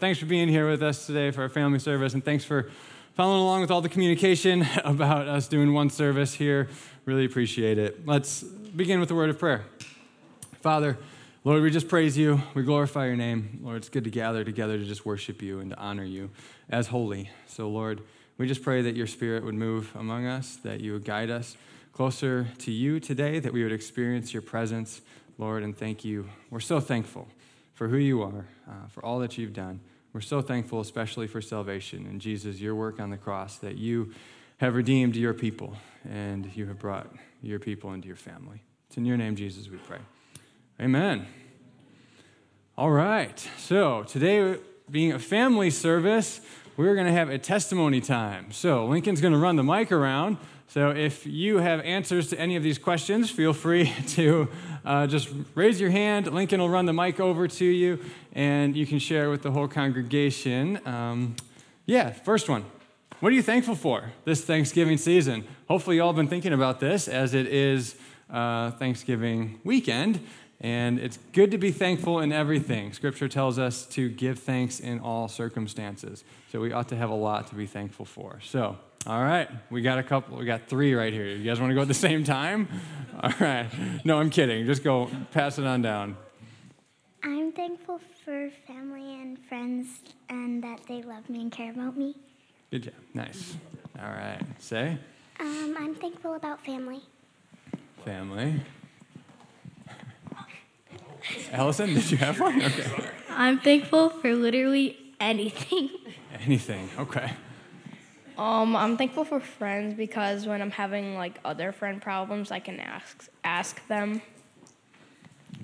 thanks for being here with us today for our family service, and thanks for following along with all the communication about us doing one service here. Really appreciate it. Let's begin with a word of prayer. Father, Lord, we just praise you. We glorify your name. Lord, it's good to gather together to just worship you and to honor you as holy. So, Lord, we just pray that your spirit would move among us, that you would guide us closer to you today, that we would experience your presence, Lord, and thank you. We're so thankful for who you are, uh, for all that you've done. We're so thankful, especially for salvation and Jesus, your work on the cross, that you have redeemed your people and you have brought your people into your family. It's in your name, Jesus, we pray. Amen. All right. So today, being a family service, we're going to have a testimony time. So Lincoln's going to run the mic around. So if you have answers to any of these questions, feel free to uh, just raise your hand. Lincoln will run the mic over to you, and you can share with the whole congregation. Um, yeah, first one. What are you thankful for this Thanksgiving season? Hopefully, you all been thinking about this as it is uh, Thanksgiving weekend. And it's good to be thankful in everything. Scripture tells us to give thanks in all circumstances. So we ought to have a lot to be thankful for. So, all right, we got a couple, we got three right here. You guys want to go at the same time? All right. No, I'm kidding. Just go, pass it on down. I'm thankful for family and friends and that they love me and care about me. Good job. Nice. All right. Say? Um, I'm thankful about family. Family. Allison, did you have one? Okay. I'm thankful for literally anything. Anything. Okay. Um, I'm thankful for friends because when I'm having like other friend problems, I can ask ask them.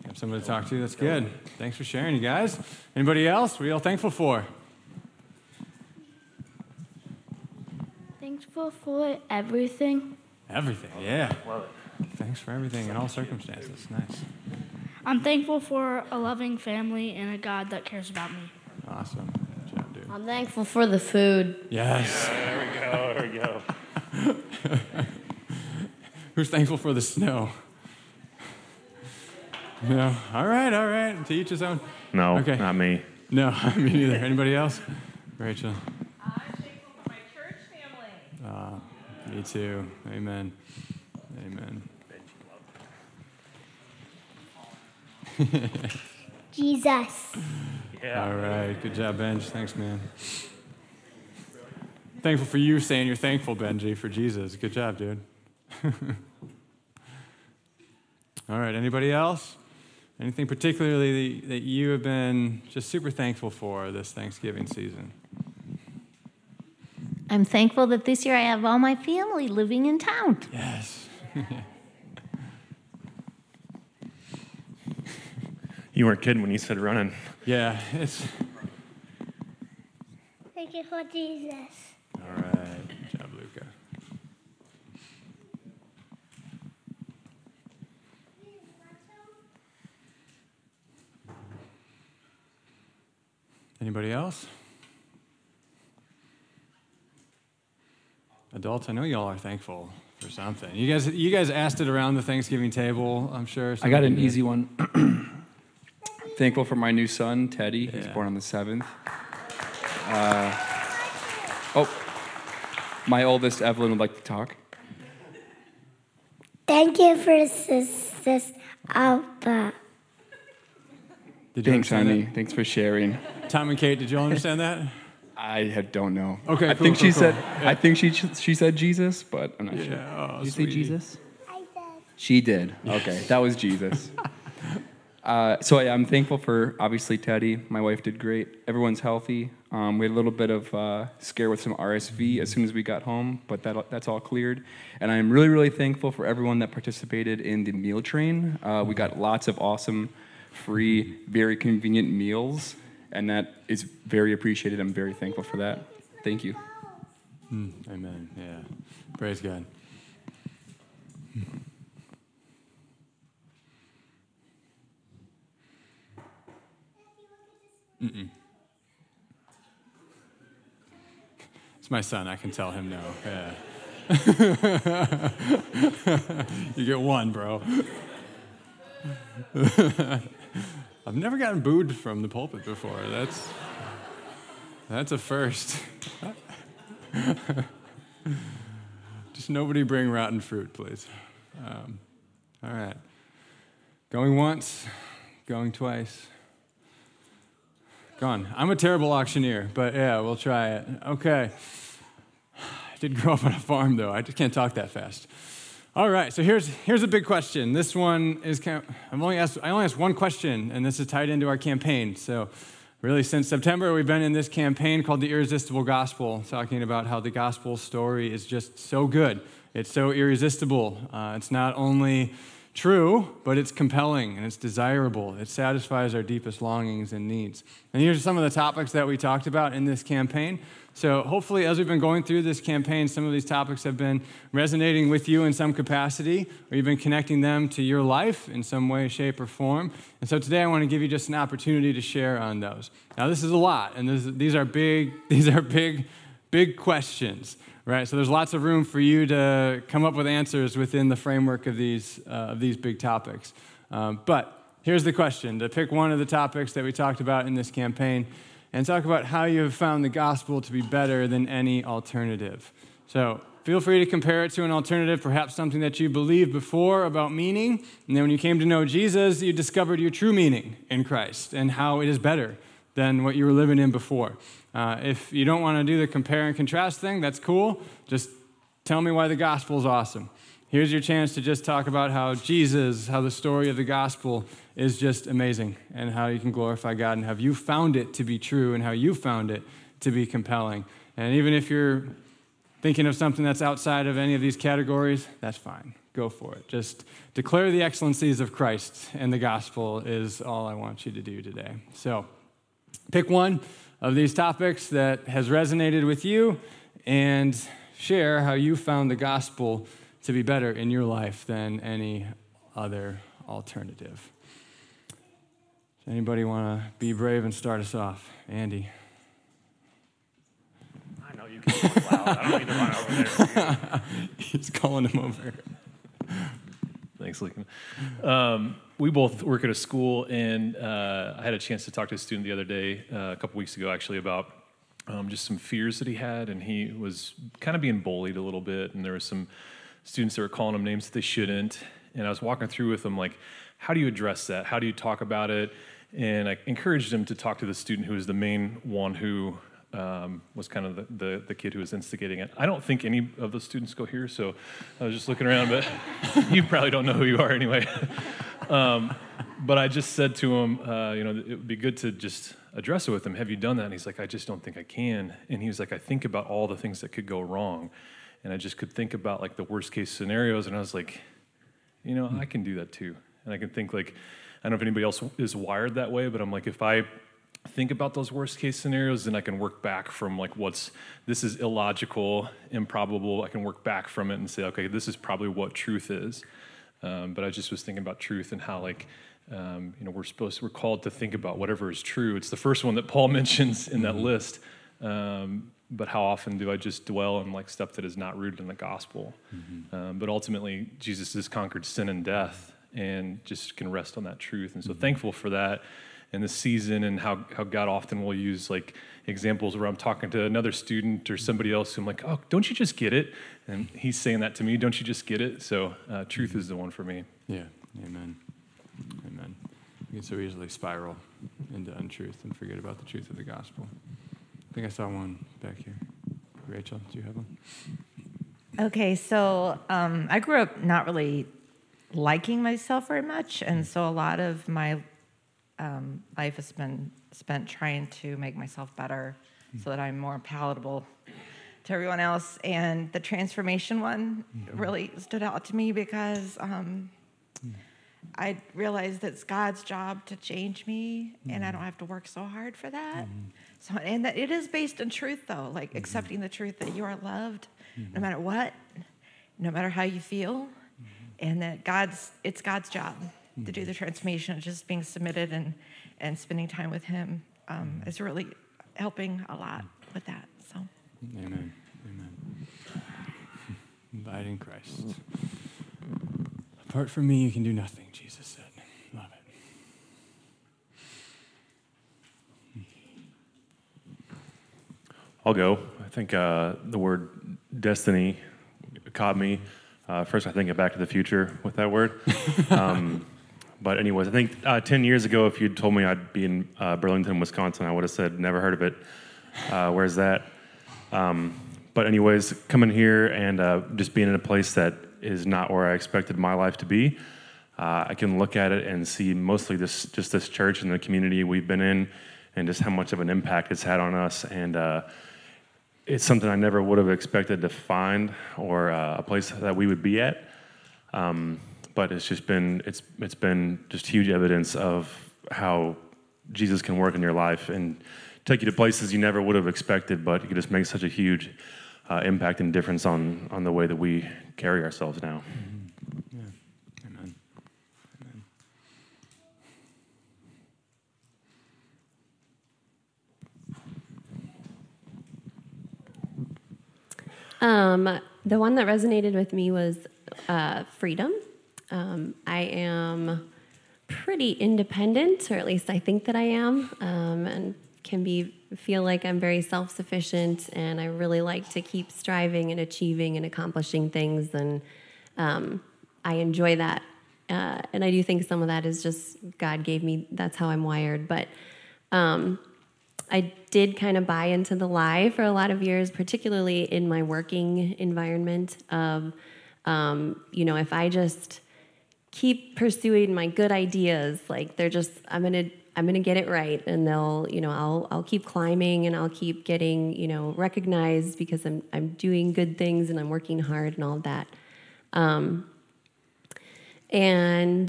Have someone to talk to. That's good. Thanks for sharing, you guys. Anybody else? What are you all thankful for? Thankful for everything. Everything. Yeah. Well, thanks for everything in all circumstances. Nice. I'm thankful for a loving family and a God that cares about me. Awesome. Good job, dude. I'm thankful for the food. Yes. There we go. There we go. Who's thankful for the snow? No. All right, all right. To each his own. No, Okay. not me. No, me neither. Anybody else? Rachel. I'm thankful for my church family. Uh, me too. Amen. Amen. Jesus. Yeah. All right. Good job, Benj. Thanks, man. Thankful for you saying you're thankful, Benji, for Jesus. Good job, dude. All right. Anybody else? Anything particularly that you have been just super thankful for this Thanksgiving season? I'm thankful that this year I have all my family living in town. Yes. You weren't kidding when you said running. Yeah. It's Thank you for Jesus. all right. Good job, Luca. Anybody else? Adults, I know y'all are thankful for something. You guys, you guys asked it around the Thanksgiving table. I'm sure. I got an Some easy one. Thankful for my new son, Teddy. He's Yeah. born on the 7th. Uh, oh, my oldest, Evelyn, would like to talk. Thank you for this, this Alpha. Did you Thanks, understand honey. Thanks for sharing. Tom and Kate, did you all understand that? I have, don't know. Okay, I cool, think cool, she cool. said. Yeah. I think she she said Jesus, but I'm not sure. Yeah. Oh, Did you sweetie. say Jesus? I said. She did. Okay, that was Jesus. Uh, so yeah, I'm thankful for obviously Teddy. My wife did great. Everyone's healthy. Um, we had a little bit of uh, scare with some RSV as soon as we got home, but that, that's all cleared. And I'm really, really thankful for everyone that participated in the meal train. Uh, we got lots of awesome, free, very convenient meals, and that is very appreciated. I'm very thankful for that. Thank you. Mm, amen. Yeah. Praise God. Mm-mm. It's my son. I can tell him no. Yeah. you get one, bro. I've never gotten booed from the pulpit before. That's That's a first. Just nobody bring rotten fruit, please. Um, all right. Going once, going twice. Gone. I'm a terrible auctioneer, but yeah, we'll try it. Okay. I did grow up on a farm, though. I just can't talk that fast. All right, so here's, here's a big question. This one is kind of, I've only asked, I only asked one question, and this is tied into our campaign. So, really, since September, we've been in this campaign called The Irresistible Gospel, talking about how the gospel story is just so good. It's so irresistible. Uh, it's not only true, but it's compelling and it's desirable. It satisfies our deepest longings and needs. And here's some of the topics that we talked about in this campaign. So, hopefully, as we've been going through this campaign, some of these topics have been resonating with you in some capacity, or you've been connecting them to your life in some way, shape, or form. And so, today I want to give you just an opportunity to share on those. Now, this is a lot, and this, these are big, these are big, big questions right? So there's lots of room for you to come up with answers within the framework of these, uh, of these big topics. Um, but here's the question to pick one of the topics that we talked about in this campaign and talk about how you have found the gospel to be better than any alternative. So feel free to compare it to an alternative, perhaps something that you believed before about meaning. And then when you came to know Jesus, you discovered your true meaning in Christ and how it is better than what you were living in before. Uh, if you don't want to do the compare and contrast thing, that's cool. Just tell me why the gospel is awesome. Here's your chance to just talk about how Jesus, how the story of the gospel is just amazing, and how you can glorify God, and have you found it to be true, and how you found it to be compelling. And even if you're thinking of something that's outside of any of these categories, that's fine. Go for it. Just declare the excellencies of Christ and the gospel is all I want you to do today. So pick one of these topics that has resonated with you and share how you found the gospel to be better in your life than any other alternative. Does anybody want to be brave and start us off? Andy. I know you can talk loud. I don't need to run over there. He's calling him over. Thanks, Lincoln. Um, we both work at a school, and uh, I had a chance to talk to a student the other day, uh, a couple weeks ago, actually, about um, just some fears that he had, and he was kind of being bullied a little bit, and there were some students that were calling him names that they shouldn't, and I was walking through with him like, how do you address that? How do you talk about it? And I encouraged him to talk to the student who was the main one who um, was kind of the, the, the, kid who was instigating it. I don't think any of the students go here, so I was just looking around, but you probably don't know who you are anyway. um, but I just said to him, uh, you know, it would be good to just address it with him. Have you done that? And he's like, I just don't think I can. And he was like, I think about all the things that could go wrong. And I just could think about like the worst case scenarios. And I was like, you know, I can do that too. And I can think like, I don't know if anybody else is wired that way, but I'm like, if I think about those worst case scenarios, then I can work back from like what's this is illogical, improbable. I can work back from it and say, okay, this is probably what truth is. Um, but I just was thinking about truth and how like um, you know we're supposed we're called to think about whatever is true. It's the first one that Paul mentions in that mm-hmm. list. Um, but how often do I just dwell on like stuff that is not rooted in the gospel? Mm-hmm. Um, but ultimately, Jesus has conquered sin and death, and just can rest on that truth. And so mm-hmm. thankful for that and the season and how, how God often will use like examples where I'm talking to another student or somebody else who I'm like, oh, don't you just get it? And he's saying that to me, don't you just get it? So uh, truth is the one for me. Yeah, amen. Amen. We can so easily spiral into untruth and forget about the truth of the gospel. I think I saw one back here. Rachel, do you have one? Okay, so um, I grew up not really liking myself very much, and so a lot of my um, life has been spent trying to make myself better mm. so that I'm more palatable to everyone else. And the transformation one mm-hmm. really stood out to me because um, mm. I realized that it's God's job to change me, mm. and I don't have to work so hard for that. So, and that it is based in truth, though, like mm-hmm. accepting the truth that you are loved, no mm-hmm. matter what, no matter how you feel, mm-hmm. and that God's it's God's job to do the transformation, just being submitted and, and spending time with Him um, is really helping a lot with that. So, Amen. Amen. Abide in Christ. Apart from me, you can do nothing, Jesus said. Love it. I'll go. I think uh, the word destiny caught me. Uh, first, I think of Back to the Future with that word. um, but anyways, I think uh, 10 years ago, if you'd told me I'd be in uh, Burlington, Wisconsin, I would have said, never heard of it. Uh, where's that? Um, but anyways, coming here and uh, just being in a place that is not where I expected my life to be, uh, I can look at it and see mostly this, just this church and the community we've been in, and just how much of an impact it's had on us. And uh, it's something I never would have expected to find or a place that we would be at. Um, but it's just been it's it's been just huge evidence of how Jesus can work in your life and take you to places you never would have expected, but it just makes such a huge uh, impact and difference on on the way that we carry ourselves now. Yeah. Amen. Amen. Um, the one that resonated with me was uh, freedom. Um, I am pretty independent, or at least I think that I am, um, and can be feel like I'm very self-sufficient, and I really like to keep striving and achieving and accomplishing things, and um, I enjoy that. Uh, and I do think some of that is just God gave me. That's how I'm wired, but. Um, I did kind of buy into the lie for a lot of years, particularly in my working environment. Of, um, you know, if I just keep pursuing my good ideas, like they're just, I'm gonna, I'm gonna get it right, and they'll, you know, I'll, I'll keep climbing and I'll keep getting, you know, recognized because I'm, I'm doing good things and I'm working hard and all of that. Um, and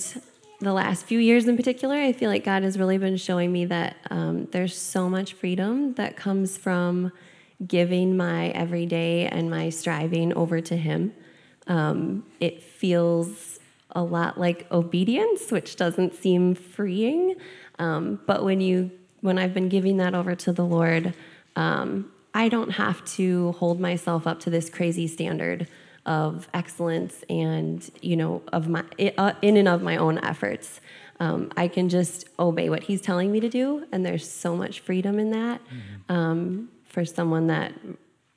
the last few years in particular, I feel like God has really been showing me that um, there's so much freedom that comes from giving my everyday and my striving over to Him. Um, it feels a lot like obedience, which doesn't seem freeing. Um, but when you, when I've been giving that over to the Lord, um, I don't have to hold myself up to this crazy standard of excellence and you know of my uh, in and of my own efforts um, i can just obey what he's telling me to do and there's so much freedom in that mm-hmm. um, for someone that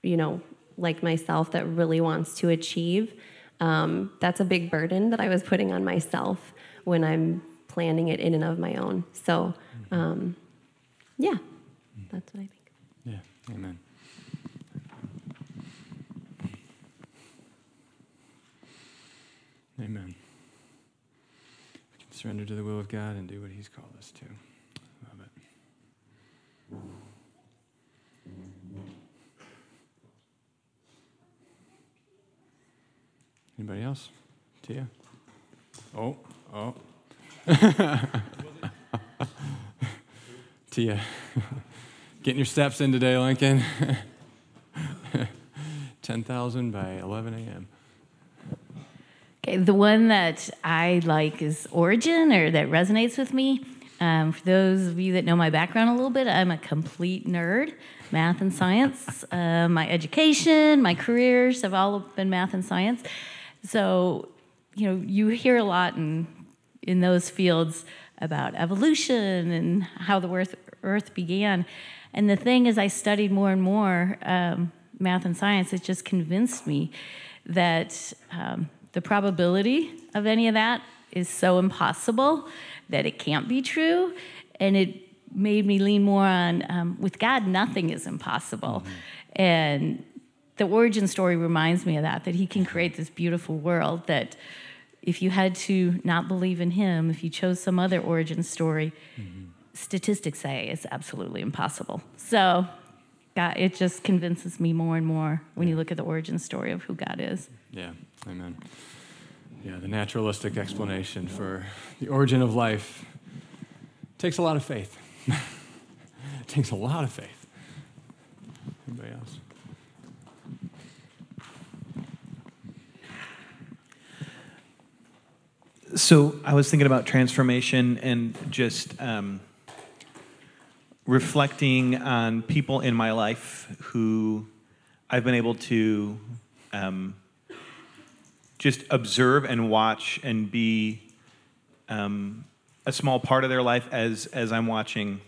you know like myself that really wants to achieve um, that's a big burden that i was putting on myself when i'm planning it in and of my own so mm-hmm. um, yeah that's what i think yeah amen Amen. We can surrender to the will of God and do what He's called us to. Love it. Anybody else? Tia? Oh, oh. Tia, getting your steps in today, Lincoln. 10,000 by 11 a.m. Okay, the one that I like is Origin, or that resonates with me. Um, for those of you that know my background a little bit, I'm a complete nerd, math and science. Uh, my education, my careers have all been math and science. So, you know, you hear a lot in in those fields about evolution and how the Earth, Earth began. And the thing is, I studied more and more um, math and science. It just convinced me that. Um, the probability of any of that is so impossible that it can't be true. And it made me lean more on um, with God, nothing is impossible. Mm-hmm. And the origin story reminds me of that, that He can create this beautiful world that if you had to not believe in Him, if you chose some other origin story, mm-hmm. statistics say it's absolutely impossible. So, God, it just convinces me more and more when you look at the origin story of who God is. Yeah, amen. Yeah, the naturalistic explanation for the origin of life takes a lot of faith. it takes a lot of faith. Anybody else? So I was thinking about transformation and just um, reflecting on people in my life who I've been able to um, just observe and watch and be um, a small part of their life as as I'm watching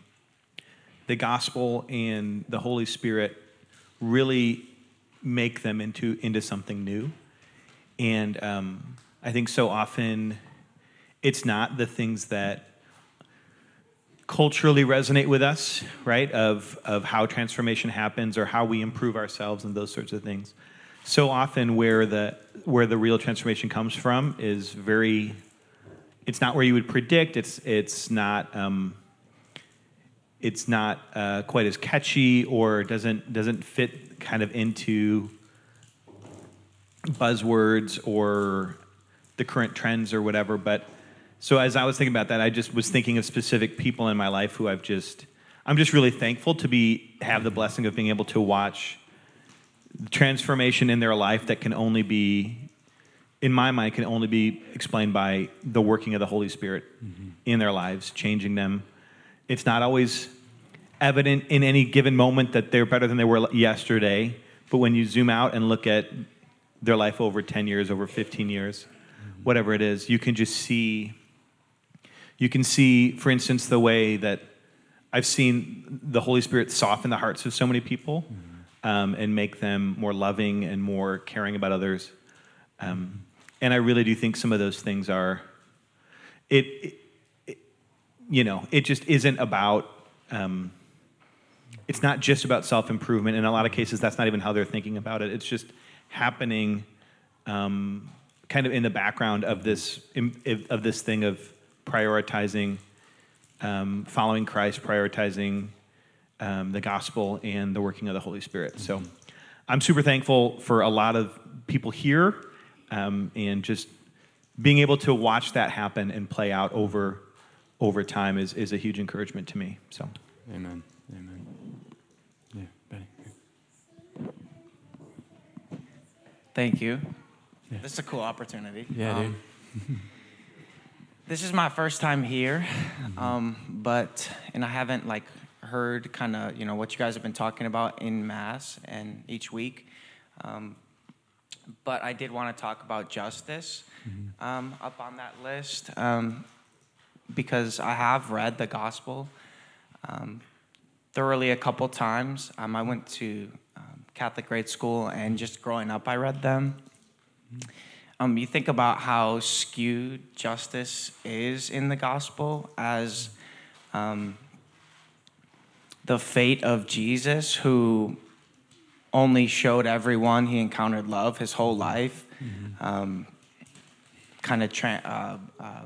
the gospel and the Holy Spirit really make them into into something new. And um, I think so often it's not the things that culturally resonate with us, right? Of of how transformation happens or how we improve ourselves and those sorts of things. So often where the where the real transformation comes from is very it's not where you would predict. It's it's not um, it's not uh, quite as catchy or doesn't doesn't fit kind of into buzzwords or the current trends or whatever. But so as I was thinking about that, I just was thinking of specific people in my life who I've just I'm just really thankful to be have the blessing of being able to watch transformation in their life that can only be in my mind can only be explained by the working of the holy spirit mm-hmm. in their lives changing them it's not always evident in any given moment that they're better than they were yesterday but when you zoom out and look at their life over 10 years over 15 years mm-hmm. whatever it is you can just see you can see for instance the way that i've seen the holy spirit soften the hearts of so many people um, and make them more loving and more caring about others. Um, and I really do think some of those things are, it, it, it you know, it just isn't about, um, it's not just about self improvement. In a lot of cases, that's not even how they're thinking about it. It's just happening um, kind of in the background of this, of this thing of prioritizing, um, following Christ, prioritizing um, the gospel and the working of the Holy Spirit. So I'm super thankful for a lot of people here um, and just being able to watch that happen and play out over over time is, is a huge encouragement to me. So, amen. Amen. Yeah, Benny. Thank you. Yeah. This is a cool opportunity. Yeah, um, dude. this is my first time here, um, but and I haven't like heard kind of you know what you guys have been talking about in mass and each week. Um, but I did want to talk about justice mm-hmm. um, up on that list um, because I have read the gospel um, thoroughly a couple times. Um, I went to Catholic grade school, and just growing up, I read them. Mm-hmm. You think about how skewed justice is in the gospel as um, the fate of Jesus, who only showed everyone he encountered love his whole life, mm-hmm. um, kind of tra- uh, uh,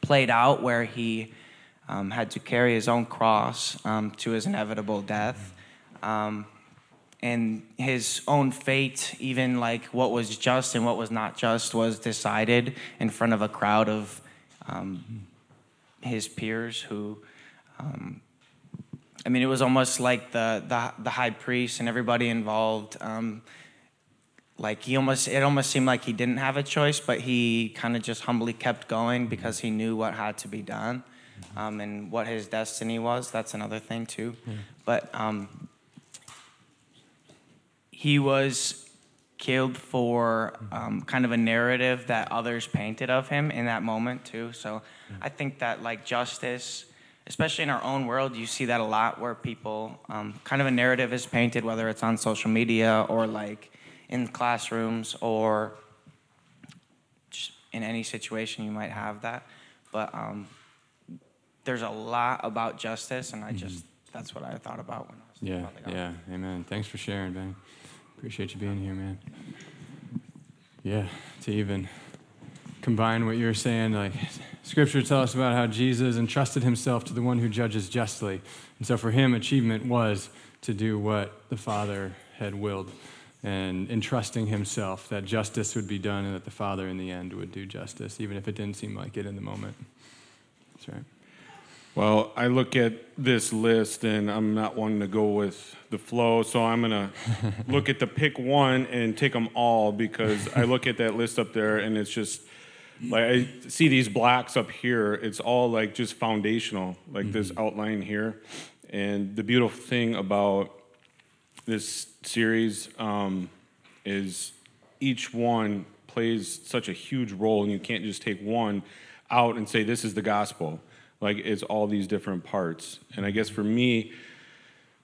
played out where he um, had to carry his own cross um, to his inevitable death. Um, and his own fate, even like what was just and what was not just, was decided in front of a crowd of um, his peers who um, I mean, it was almost like the the, the high priest and everybody involved. Um, like he almost, it almost seemed like he didn't have a choice, but he kind of just humbly kept going because he knew what had to be done, um, and what his destiny was. That's another thing too. Yeah. But um, he was killed for um, kind of a narrative that others painted of him in that moment too. So I think that like justice especially in our own world, you see that a lot where people um, kind of a narrative is painted, whether it's on social media or like in classrooms or in any situation you might have that. But um, there's a lot about justice, and I mm-hmm. just that's what I thought about when I was yeah, yeah, amen. Thanks for sharing, Ben. Appreciate you being here, man. Yeah, to even combine what you're saying, like Scripture tells us about how Jesus entrusted himself to the one who judges justly. And so for him, achievement was to do what the Father had willed and entrusting himself that justice would be done and that the Father in the end would do justice, even if it didn't seem like it in the moment. That's right. Well, I look at this list and I'm not wanting to go with the flow, so I'm going to look at the pick one and take them all because I look at that list up there and it's just like I see these blocks up here, it's all like just foundational, like mm-hmm. this outline here. And the beautiful thing about this series um, is each one plays such a huge role, and you can't just take one out and say, This is the gospel. Like it's all these different parts. And I guess for me,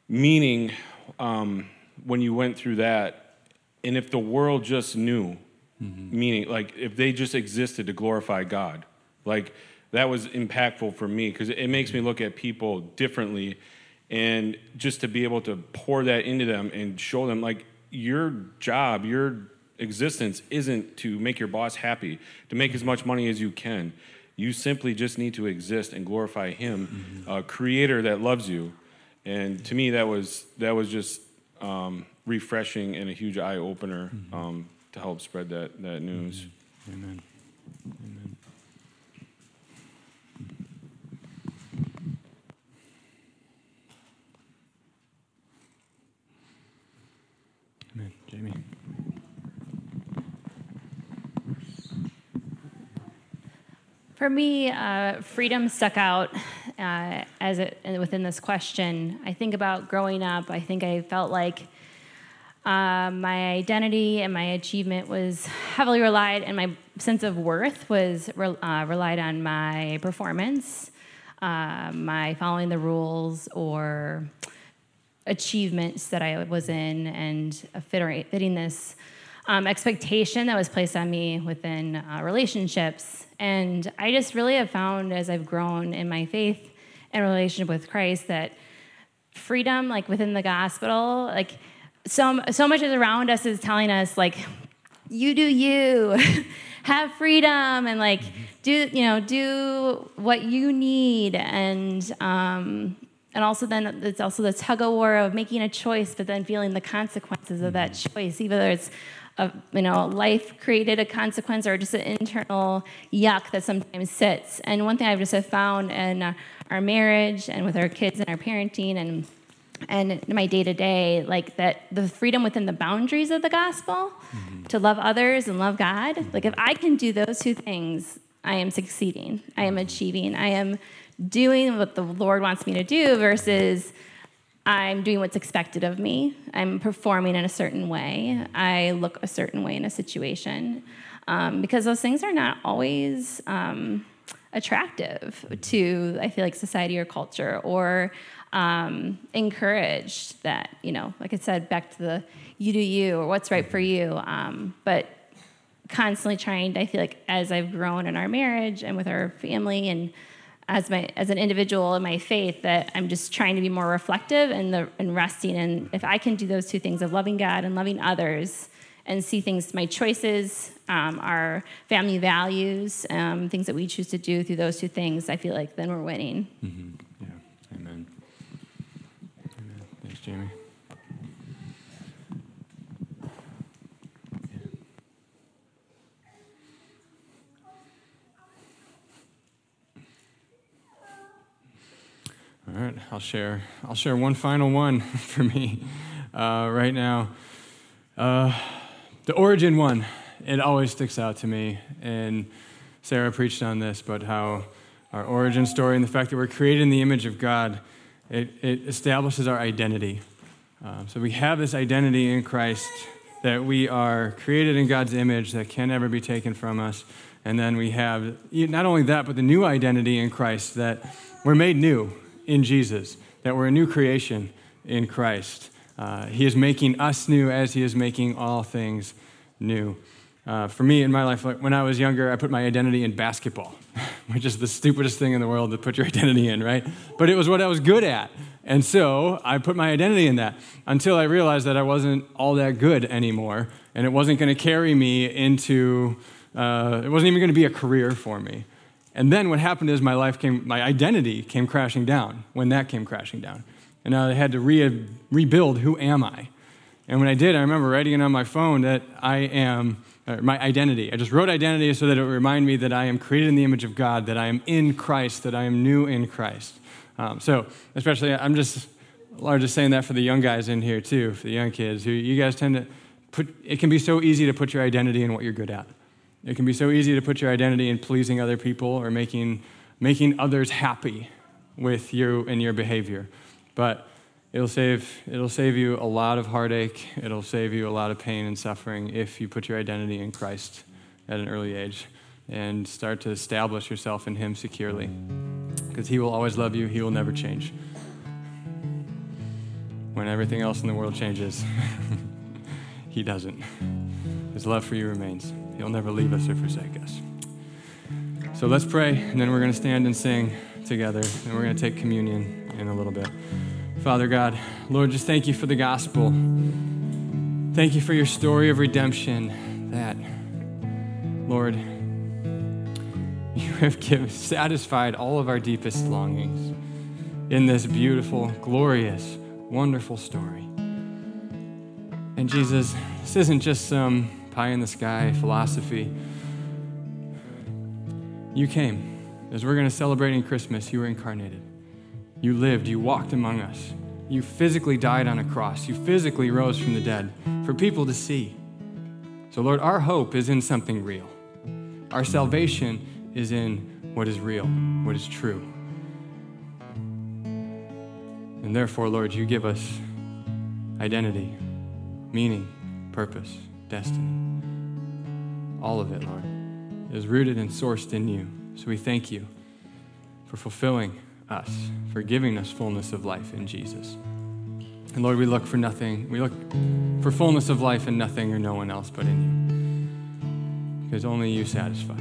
meaning um, when you went through that, and if the world just knew, meaning like if they just existed to glorify God, like that was impactful for me because it makes me look at people differently, and just to be able to pour that into them and show them like your job, your existence isn't to make your boss happy, to make as much money as you can. You simply just need to exist and glorify Him, a creator that loves you. And to me, that was that was just um, refreshing and a huge eye opener um, to help spread that that news. Amen. Amen. Amen. Jamie. For me, uh, freedom stuck out uh, as it, within this question. I think about growing up. I think I felt like uh, my identity and my achievement was heavily relied, and my sense of worth was re- uh, relied on my performance, uh, my following the rules, or achievements that I was in, and fit- fitting this um, expectation that was placed on me within uh, relationships. And I just really have found as I've grown in my faith and relationship with Christ that freedom, like within the gospel, like so, so much is around us is telling us, like, you do you, have freedom, and like, do, you know, do what you need. And, um, and also then it's also the tug of war of making a choice, but then feeling the consequences of that choice, either it's a, you know, life created a consequence or just an internal yuck that sometimes sits. And one thing I've just have found in our marriage and with our kids and our parenting and and my day to day, like that the freedom within the boundaries of the gospel mm-hmm. to love others and love God. Mm-hmm. Like if I can do those two things, I am succeeding. I am mm-hmm. achieving. I am doing what the Lord wants me to do versus I'm doing what's expected of me. I'm performing in a certain way. I look a certain way in a situation. Um, because those things are not always um, attractive to, I feel like, society or culture or um, encouraged that, you know, like I said, back to the you do you or what's right for you. Um, but constantly trying, I feel like, as I've grown in our marriage and with our family and as my as an individual in my faith that I'm just trying to be more reflective and the and resting and if I can do those two things of loving God and loving others and see things my choices um, our family values um, things that we choose to do through those two things I feel like then we're winning Mm-hmm. Yeah. Amen. Amen. Thanks, Jamie. All right, I'll share. I'll share one final one for me uh, right now. Uh, the origin one, it always sticks out to me. And Sarah preached on this, but how our origin story and the fact that we're created in the image of God, it, it establishes our identity. Um, so we have this identity in Christ that we are created in God's image that can never be taken from us. And then we have not only that, but the new identity in Christ that we're made new in Jesus, that we're a new creation in Christ. Uh, he is making us new as He is making all things new. Uh, for me in my life, like when I was younger, I put my identity in basketball, which is the stupidest thing in the world to put your identity in, right? But it was what I was good at. And so I put my identity in that until I realized that I wasn't all that good anymore. And it wasn't going to carry me into, uh, it wasn't even going to be a career for me. And then what happened is my life came, my identity came crashing down when that came crashing down. And I had to re- rebuild who am I? And when I did, I remember writing it on my phone that I am my identity. I just wrote identity so that it would remind me that I am created in the image of God, that I am in Christ, that I am new in Christ. Um, so, especially, I'm just largely saying that for the young guys in here too, for the young kids who you guys tend to put. It can be so easy to put your identity in what you're good at. It can be so easy to put your identity in pleasing other people or making making others happy with you and your behavior, but It'll save, it'll save you a lot of heartache. It'll save you a lot of pain and suffering if you put your identity in Christ at an early age and start to establish yourself in Him securely. Because He will always love you, He will never change. When everything else in the world changes, He doesn't. His love for you remains. He'll never leave us or forsake us. So let's pray, and then we're going to stand and sing together, and we're going to take communion in a little bit. Father God, Lord, just thank you for the gospel. Thank you for your story of redemption that, Lord, you have given, satisfied all of our deepest longings in this beautiful, glorious, wonderful story. And Jesus, this isn't just some pie in the sky philosophy. You came. As we're going to celebrate in Christmas, you were incarnated. You lived, you walked among us. You physically died on a cross. You physically rose from the dead for people to see. So, Lord, our hope is in something real. Our salvation is in what is real, what is true. And therefore, Lord, you give us identity, meaning, purpose, destiny. All of it, Lord, is rooted and sourced in you. So we thank you for fulfilling us, for giving us fullness of life in Jesus. And Lord, we look for nothing. We look for fullness of life in nothing or no one else but in you. Because only you satisfy.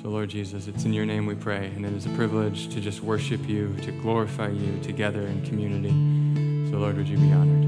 So, Lord Jesus, it's in your name we pray, and it is a privilege to just worship you, to glorify you together in community. So, Lord, would you be honored